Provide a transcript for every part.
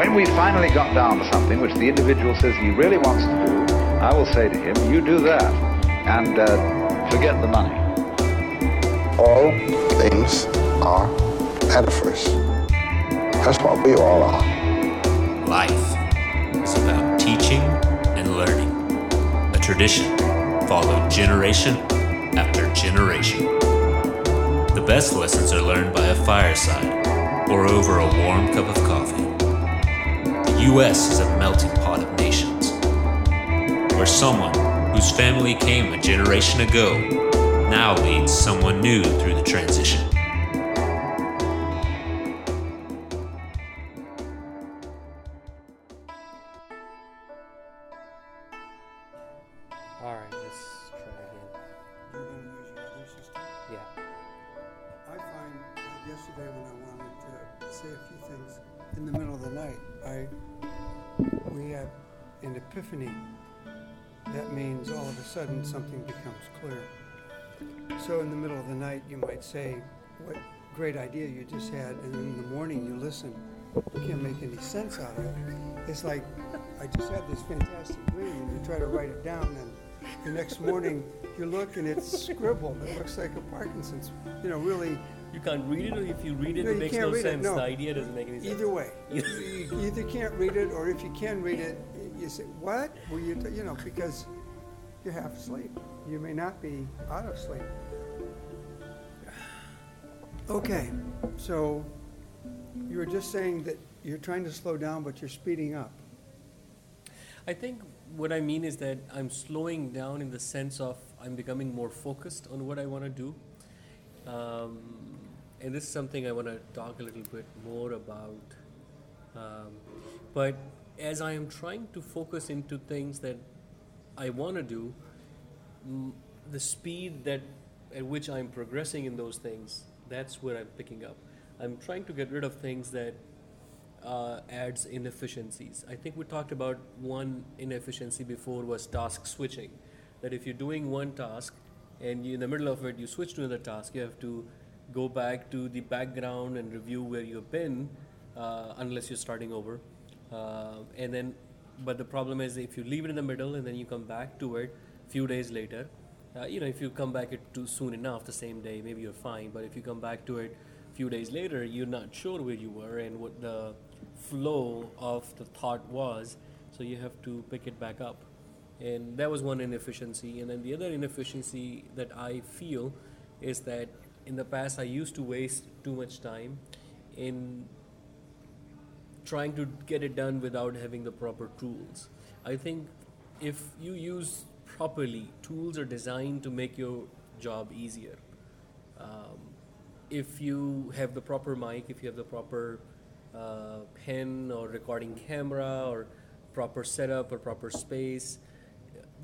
when we finally got down to something which the individual says he really wants to do, I will say to him, you do that, and uh, forget the money. All things are metaphors. That's what we all are. Life is about teaching and learning. A tradition followed generation after generation. The best lessons are learned by a fireside or over a warm cup of coffee. U.S. is a melting pot of nations, where someone whose family came a generation ago now leads someone new through the transition. So in the middle of the night, you might say, "What great idea you just had," and in the morning you listen. You can't make any sense out of it. It's like I just had this fantastic dream, and you try to write it down, and the next morning you look and it's scribbled. It looks like a Parkinson's. You know, really. You can't read it, or if you read it, No, it makes no sense. no. The idea doesn't make any sense. Either way, you either can't read it, or if you can read it, you say, "What?" Well, you t-, you know because you're half asleep. You may not be out of sleep. Okay, so you were just saying that you're trying to slow down, but you're speeding up. I think what I mean is that I'm slowing down in the sense of I'm becoming more focused on what I want to do. Um, and this is something I want to talk a little bit more about. Um, but as I am trying to focus into things that I want to do, mm, the speed that at which I'm progressing in those things, that's where I'm picking up. I'm trying to get rid of things that uh, adds inefficiencies. I think we talked about one inefficiency before was task switching. That if you're doing one task and you, in the middle of it you switch to another task, you have to go back to the background and review where you've been, uh, unless you're starting over. Uh, and then, but the problem is if you leave it in the middle and then you come back to it a few days later, uh, you know, if you come back it too soon enough, the same day, maybe you're fine. But if you come back to it a few days later, you're not sure where you were and what the flow of the thought was. So you have to pick it back up. And that was one inefficiency. And then the other inefficiency that I feel is that in the past I used to waste too much time in trying to get it done without having the proper tools. I think if you use properly, tools are designed to make your job easier. Um, if you have the proper mic, if you have the proper uh, pen or recording camera or proper setup or proper space,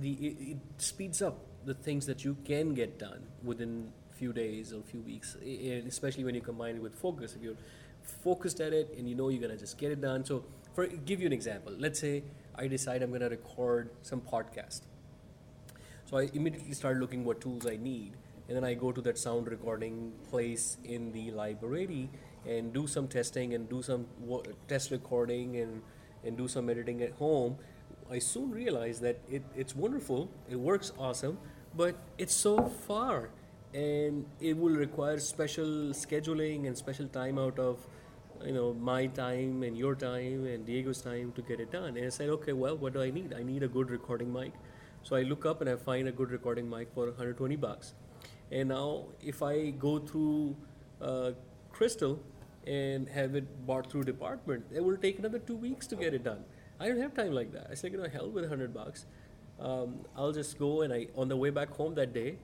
the it, it speeds up the things that you can get done within few days or few weeks, and especially when you combine it with focus. If you're focused at it and you know you're gonna just get it done. So, for give you an example, let's say I decide I'm gonna record some podcast. So I immediately start looking what tools I need, and then I go to that sound recording place in the library and do some testing and do some test recording and and do some editing at home. I soon realized that it, it's wonderful, it works awesome, but it's so far, and it will require special scheduling and special time out of you know my time and your time and Diego's time to get it done. And I said, okay, well, what do I need? I need a good recording mic. So I look up and I find a good recording mic for 120 bucks. And now, if I go through uh, Crystal and have it bought through department, it will take another two weeks to get it done. I don't have time like that. I said, you know, hell with 100 bucks. Um, I'll just go and I, on the way back home that day,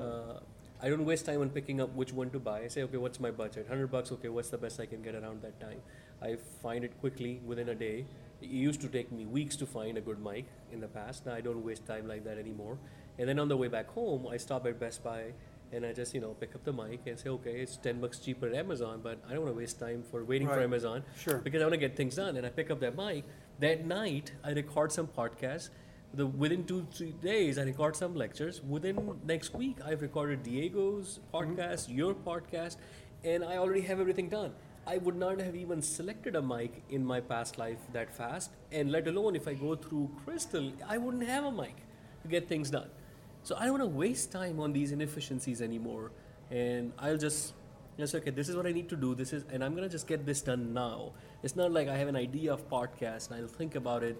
uh, I don't waste time on picking up which one to buy. I say, okay, what's my budget? 100 bucks, okay, what's the best I can get around that time? I find it quickly within a day. It used to take me weeks to find a good mic in the past. Now I don't waste time like that anymore. And then on the way back home, I stop at Best Buy and I just, you know, pick up the mic and say, okay, it's 10 bucks cheaper at Amazon, but I don't want to waste time for waiting for Amazon Sure. because I want to get things done. And I pick up that mic. That night, I record some podcasts. The, within two, three days, I record some lectures. Within next week, I've recorded Diego's mm-hmm. podcast, your podcast, and I already have everything done. I would not have even selected a mic in my past life that fast, and let alone if I go through Crystal, I wouldn't have a mic to get things done. So I don't want to waste time on these inefficiencies anymore, and I'll just just okay. This is what I need to do. This is, and I'm gonna just get this done now. It's not like I have an idea of podcast and I'll think about it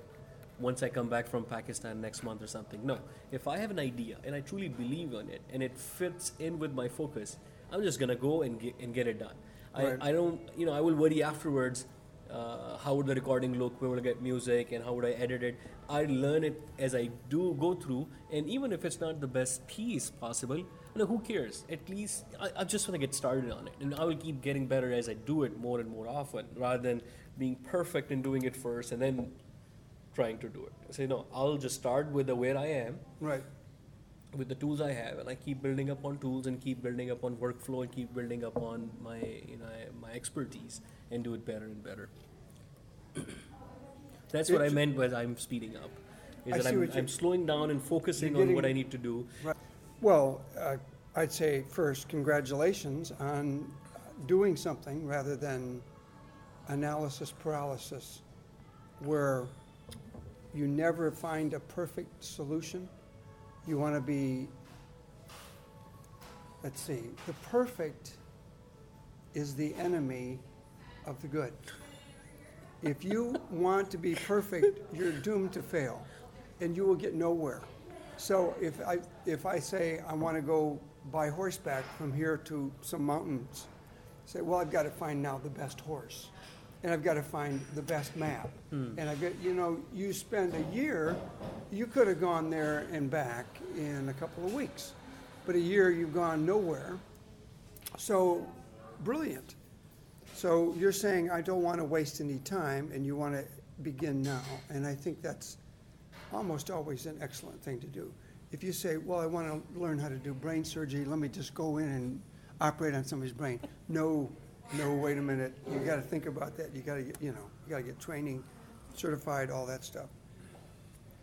once I come back from Pakistan next month or something. No, if I have an idea and I truly believe in it and it fits in with my focus, I'm just gonna go and get, and get it done. Right. I, I don't, you know, I will worry afterwards. Uh, how would the recording look? Where will I get music, and how would I edit it? I learn it as I do go through, and even if it's not the best piece possible, you know, who cares? At least I, I just want to get started on it, and I will keep getting better as I do it more and more often, rather than being perfect in doing it first and then trying to do it. Say no, I'll just start with the where I am, Right. With the tools I have, and I keep building up on tools and keep building up on workflow and keep building up on my you know my expertise and do it better and better. That's what I meant by I'm speeding up. Is I that I'm, I'm slowing down and focusing on what I need to do. Right. Well, uh, I'd say first, congratulations on doing something rather than analysis paralysis, where you never find a perfect solution. You want to be, let's see, the perfect is the enemy of the good. If you want to be perfect, you're doomed to fail, and you will get nowhere. So if I if I say I want to go by horseback from here to some mountains, say, well, I've got to find now the best horse, and I've got to find the best map, hmm. and I get you know you spend a year, you could have gone there and back in a couple of weeks, but a year you've gone nowhere. So, brilliant. So you're saying I don't want to waste any time, and you want to begin now, and I think that's almost always an excellent thing to do. If you say, "Well, I want to learn how to do brain surgery. Let me just go in and operate on somebody's brain," no, no, wait a minute. You got to think about that. You got to get, you know, you got to get training, certified, all that stuff.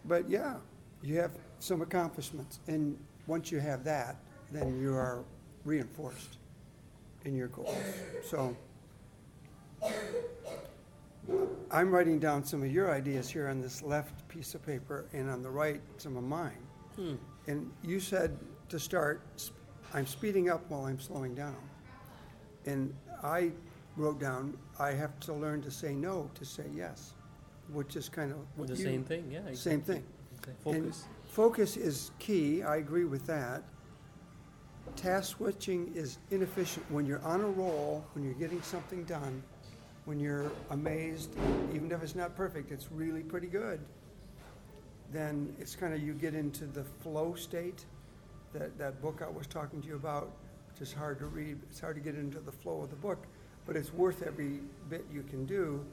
But yeah, you have some accomplishments, and once you have that, then you are reinforced in your goals. So. I'm writing down some of your ideas here on this left piece of paper, and on the right, some of mine. Hmm. And you said to start, I'm speeding up while I'm slowing down. And I wrote down, I have to learn to say no to say yes, which is kind of what The you- same thing, yeah. Same thing. And Focus. Focus is key, I agree with that. Task switching is inefficient. When you're on a roll, when you're getting something done, when you're amazed, even if it's not perfect, it's really pretty good, then it's kind of, you get into the flow state, that, that book I was talking to you about, is hard to read, it's hard to get into the flow of the book, but it's worth every bit you can do.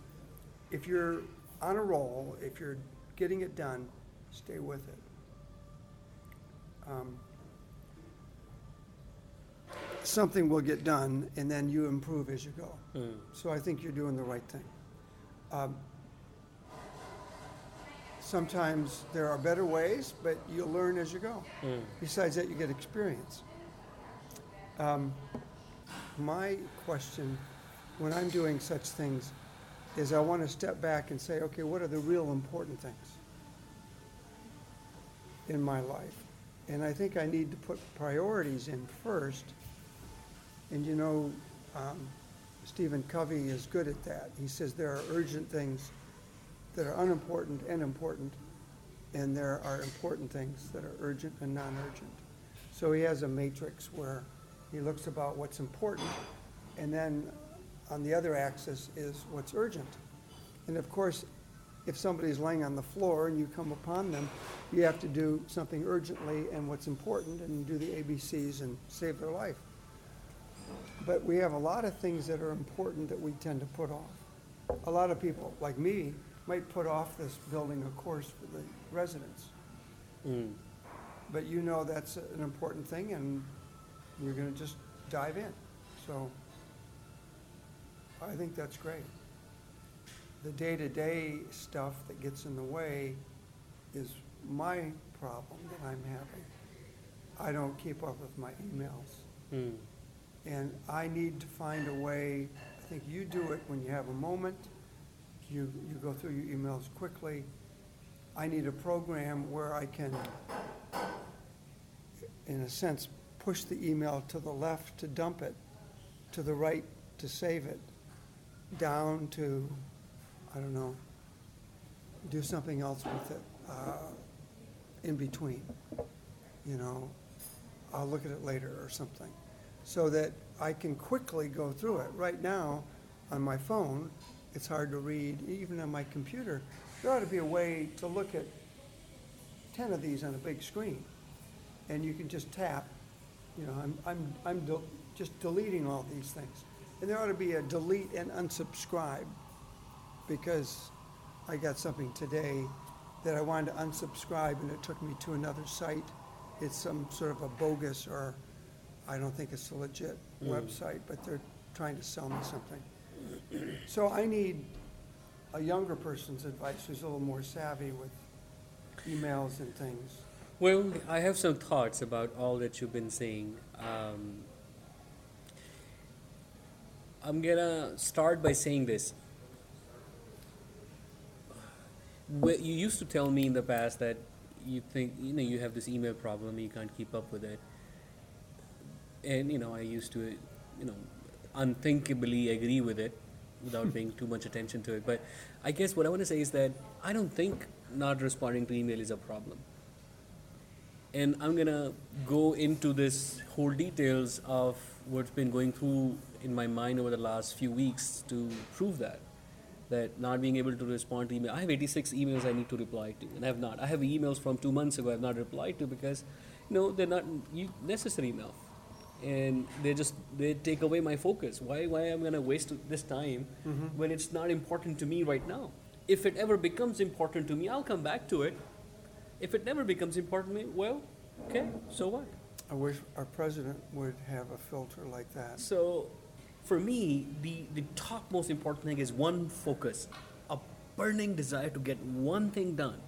If you're on a roll, if you're getting it done, stay with it. Um, Something will get done, and then you improve as you go. Hmm. So I think you're doing the right thing. Um, Sometimes there are better ways, but you'll learn as you go. Hmm. Besides that, you get experience. Um, My question, when I'm doing such things, is I want to step back and say, okay, what are the real important things in my life? And I think I need to put priorities in first. And you know, um, Stephen Covey is good at that. He says there are urgent things that are unimportant and important, and there are important things that are urgent and non-urgent. So he has a matrix where he looks about what's important, and then on the other axis is what's urgent. And of course, if somebody's laying on the floor and you come upon them, you have to do something urgently and what's important and do the ABCs and save their life. But we have a lot of things that are important that we tend to put off. A lot of people, like me, might put off this building a course for the residents. Mm. But you know that's an important thing and you're gonna just dive in. So I think that's great. The day-to-day stuff that gets in the way is my problem that I'm having. I don't keep up with my emails. Mm. And I need to find a way, I think you do it when you have a moment. You, you go through your emails quickly. I need a program where I can, in a sense, push the email to the left to dump it, to the right to save it, down to, I don't know, do something else with it, uh, in between. You know, I'll look at it later or something, so that I can quickly go through it. Right now, on my phone, it's hard to read, even on my computer. There ought to be a way to look at ten of these on a big screen, and you can just tap, you know, I'm, I'm, I'm del- just deleting all these things. And there ought to be a delete and unsubscribe, because I got something today that I wanted to unsubscribe, and it took me to another site. It's some sort of a bogus, or I don't think it's a legit hmm. website, but they're trying to sell me something. So I need a younger person's advice who's a little more savvy with emails and things. Well, I have some thoughts about all that you've been saying. Um, I'm gonna start by saying this. You used to tell me in the past that you think you know you have this email problem, you can't keep up with it, and you know I used to, you know, unthinkably agree with it without paying too much attention to it. But I guess what I want to say is that I don't think not responding to email is a problem and I'm gonna go into this whole details of what's been going through in my mind over the last few weeks to prove that that not being able to respond to email. I have 86 emails I need to reply to, and I have not. I have emails from two months ago I have not replied to because, you know, they're not necessary enough, and they just they take away my focus. Why why am I gonna waste this time mm-hmm. when it's not important to me right now? If it ever becomes important to me, I'll come back to it. If it never becomes important to me, well, okay, so what? I wish our president would have a filter like that. So, for me, the, the top most important thing is one focus, a burning desire to get one thing done.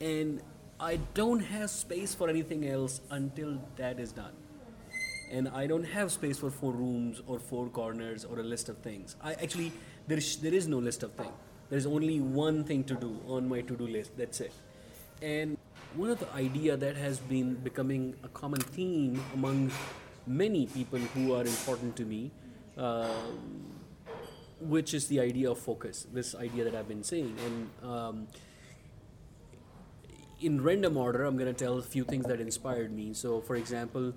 And I don't have space for anything else until that is done. And I don't have space for four rooms or four corners or a list of things. I actually, there is, there is no list of things. There's only one thing to do on my to do list. That's it. And one of the idea that has been becoming a common theme among many people who are important to me, um, which is the idea of focus. This idea that I've been saying, and um, in random order, I'm going to tell a few things that inspired me. So, for example,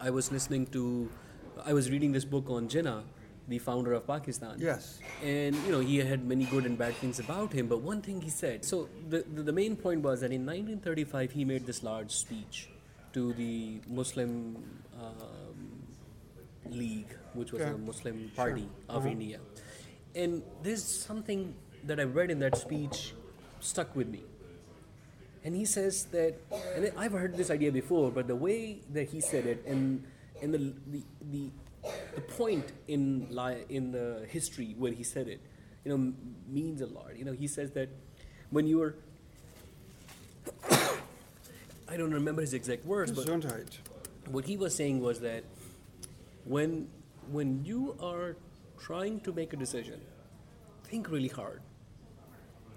I was listening to, I was reading this book on Jinnah, the founder of Pakistan. Yes. And you know, he had many good and bad things about him, but one thing he said. So the the, the main point was that in 1935 he made this large speech to the Muslim um, League, which was Yeah. a Muslim party of Uh-huh. India. And there's something that I read in that speech stuck with me. And he says that, and I've heard this idea before, but the way that he said it, and and the the the, the point in li- in the history where he said it, you know, m- means a lot. You know, he says that when you were, I don't remember his exact words, but what he was saying was that when when you are trying to make a decision think really hard.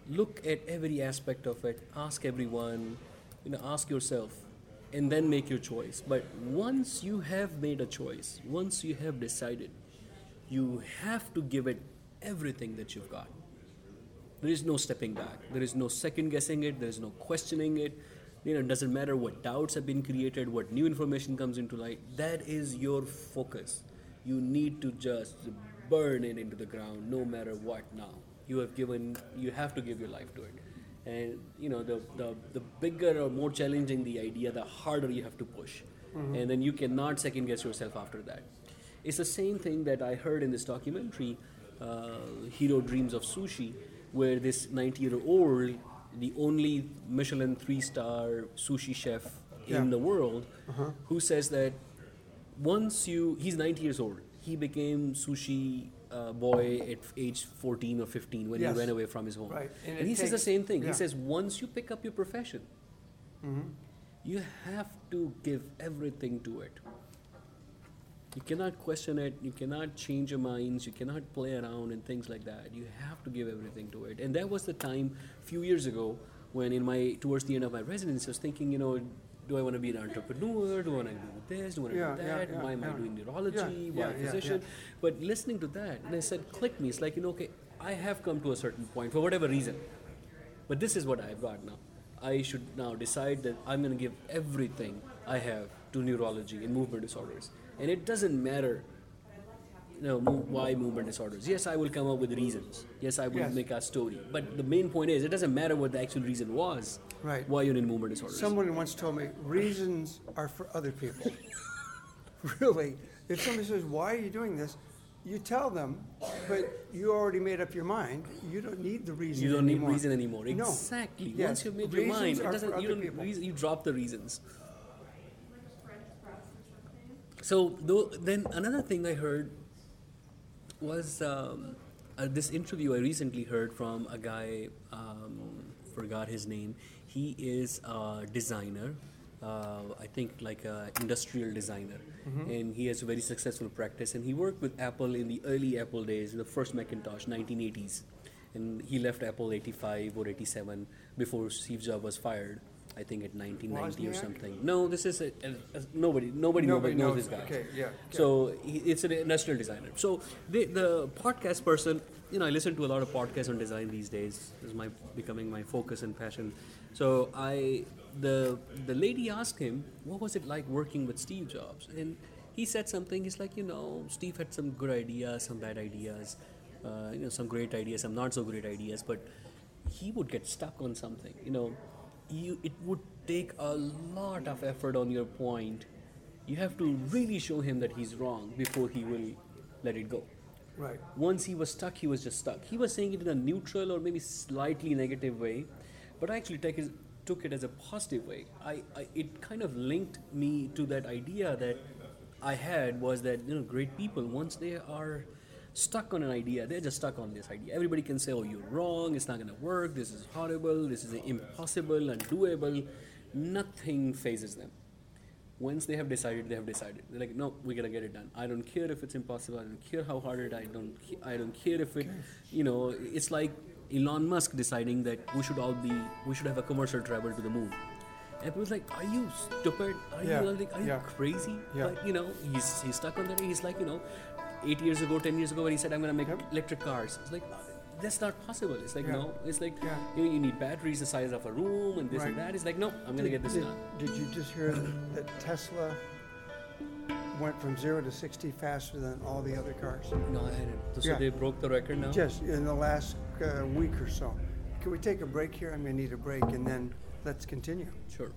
Look at every aspect of it. Ask everyone. You know ask yourself and then make your choice but once you have made a choice once you have decided you have to give it everything that you've got there is no stepping back. There is no second guessing it. There is no questioning it. You know, it doesn't matter what doubts have been created, what new information comes into light. That is your focus. You need to just burn it into the ground, no matter what. Now you have given, you have to give your life to it. And you know, the the, the bigger or more challenging the idea, the harder you have to push. And then you cannot second guess yourself after that. It's the same thing that I heard in this documentary, uh, Jiro Dreams of Sushi, where this 90 year old, the only Michelin three star sushi chef Yeah. in the world, who says that once you, he's 90 years old, he became sushi uh, boy at age 14 or 15 when Yes. he ran away from his home. Right. And And, he says the same thing. yeah. He says, once you pick up your profession, Mm-hmm. you have to give everything to it. You cannot question it. You cannot change your minds. You cannot play around and things like that. You have to give everything to it. And that was the time, a few years ago, when in my towards the end of my residency, I was thinking, you know, do I want to be an entrepreneur? Do I want to do this? Do I want to Yeah, do that? yeah, Why am I doing neurology? Why physician? But listening to that, and I said, click me. It's like, you know, okay, I have come to a certain point for whatever reason. But this is what I've got now. I should now decide that I'm going to give everything I have to neurology and movement disorders. And it doesn't matter know, why movement disorders. Yes, I will come up with reasons. Yes, I will Yes. make a story. But the main point is, it doesn't matter what the actual reason was Right. why you're in movement disorders. Someone once told me reasons are for other people. really, if somebody says, "Why are you doing this?" You tell them, but you already made up your mind. You don't need the reason. you don't need anymore. reason anymore. No. Exactly. Yes. Once you've made your mind, it doesn't. You don't. Reason, you drop the reasons. So though, then another thing I heard was um, uh, this interview I recently heard from a guy. Um, forgot his name. He is a designer. Uh, I think like an industrial designer, and he has a very successful practice. And he worked with Apple in the early Apple days, the first Macintosh, 1980s, and he left Apple 85 or 87 before Steve Jobs was fired. I think at 1990 or Wozniak? something. No, this is a, a, a- nobody. Nobody, Nobody knows, knows. this guy. Okay, yeah, okay. So he, it's an industrial designer. So the, the podcast person, you know, I listen to a lot of podcasts on design these days. This is my becoming my focus and passion. So I, the the lady asked him, what was it like working with Steve Jobs? And he said something. He's like, you know, Steve had some good ideas, some bad ideas, uh, you know, some great ideas, some not so great ideas, but he would get stuck on something. You know, you it would take a lot of effort on your point you have to really show him that he's wrong before he will let it go. Right. Once he was stuck, he was just stuck. He was saying it in a neutral or maybe slightly negative way, but I actually take his, took it as a positive way. I, I it kind of linked me to that idea that I had was that you know great people once they are stuck on an idea, they're just stuck on this idea. Everybody can say, "Oh, you're wrong. It's not going to work. This is horrible. This is impossible, undoable." Nothing phases them once they have decided they have decided they're like no we're gonna get it done i don't care if it's impossible i don't care how hard it i don't i don't care if it you know it's like elon musk deciding that we should all be we should have a commercial travel to the moon and people's like are you stupid are Yeah, you like are you yeah. crazy Yeah. but you know he's he's stuck on that he's like you know eight years ago ten years ago when he said i'm gonna make Yep. electric cars it's like that's not possible it's like Yeah. no it's like Yeah. you know you need batteries the size of a room and this and Right. that it's like no i'm gonna Did- get this did, done Did you just hear that Tesla went from zero to 60 faster than all the other cars? no i didn't. so Yeah. they broke the record now Just in the last uh, week or so. Can we take a break here? I'm going to need a break and then let's continue. sure